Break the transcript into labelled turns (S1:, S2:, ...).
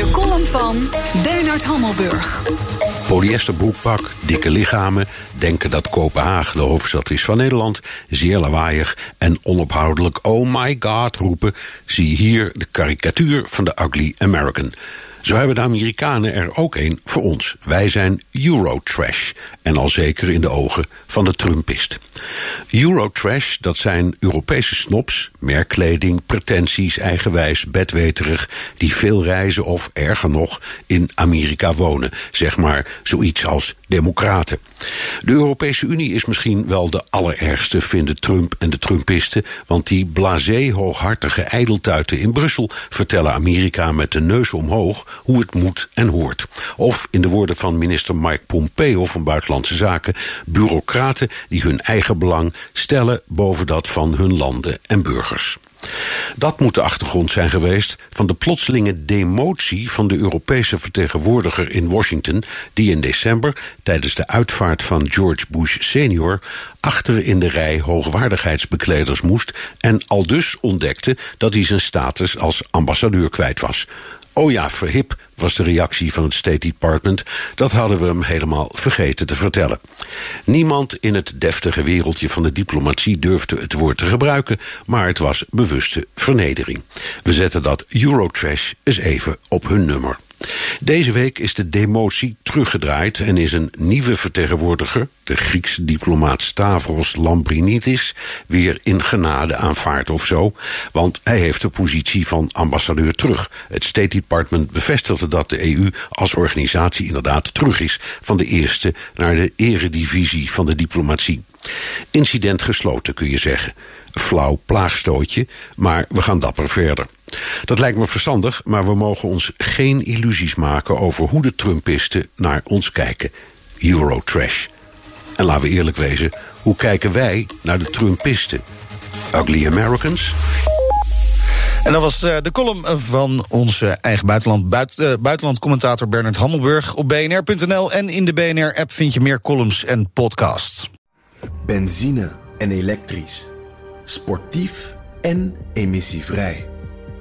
S1: De column van Bernard Hammelburg.
S2: Polyesterbroekpak, dikke lichamen, denken dat Kopenhagen de hoofdstad is van Nederland, zeer lawaaiig en onophoudelijk oh my god roepen, zie hier de karikatuur van de ugly American. Zo hebben de Amerikanen er ook een voor ons. Wij zijn Eurotrash. En al zeker in de ogen van de Trumpist. Eurotrash, dat zijn Europese snobs, merkkleding, pretenties, eigenwijs, bedweterig, die veel reizen of, erger nog, in Amerika wonen. Zeg maar zoiets als democraten. De Europese Unie is misschien wel de allerergste, vinden Trump en de Trumpisten, want die blasé hooghartige ijdeltuiten in Brussel vertellen Amerika met de neus omhoog hoe het moet en hoort. Of in de woorden van minister Mike Pompeo van Buitenlandse Zaken, bureaucraten die hun eigen belang stellen boven dat van hun landen en burgers. Dat moet de achtergrond zijn geweest van de plotselinge demotie van de Europese vertegenwoordiger in Washington, die in december tijdens de uitvaart van George Bush senior achter in de rij hoogwaardigheidsbekleders moest en al dus ontdekte dat hij zijn status als ambassadeur kwijt was. Oh ja, verhip, was de reactie van het State Department. Dat hadden we hem helemaal vergeten te vertellen. Niemand in het deftige wereldje van de diplomatie durfde het woord te gebruiken, maar het was bewuste vernedering. We zetten dat Eurotrash eens even op hun nummer. Deze week is de demotie teruggedraaid en is een nieuwe vertegenwoordiger, de Griekse diplomaat Stavros Lambrinidis, weer in genade aanvaard of zo, want hij heeft de positie van ambassadeur terug. Het State Department bevestigde dat de EU als organisatie inderdaad terug is van de eerste naar de eredivisie van de diplomatie. Incident gesloten kun je zeggen. Flauw plaagstootje, maar we gaan dapper verder. Dat lijkt me verstandig, maar we mogen ons geen illusies maken over hoe de Trumpisten naar ons kijken. Eurotrash. En laten we eerlijk wezen, hoe kijken wij naar de Trumpisten? Ugly Americans?
S3: En dat was uh, de column van onze eigen buitenland, buit, uh, buitenlandcommentator Bernard Hammelburg. Op bnr.nl en in de BNR-app vind je meer columns en podcasts.
S4: Benzine en elektrisch. Sportief en emissievrij.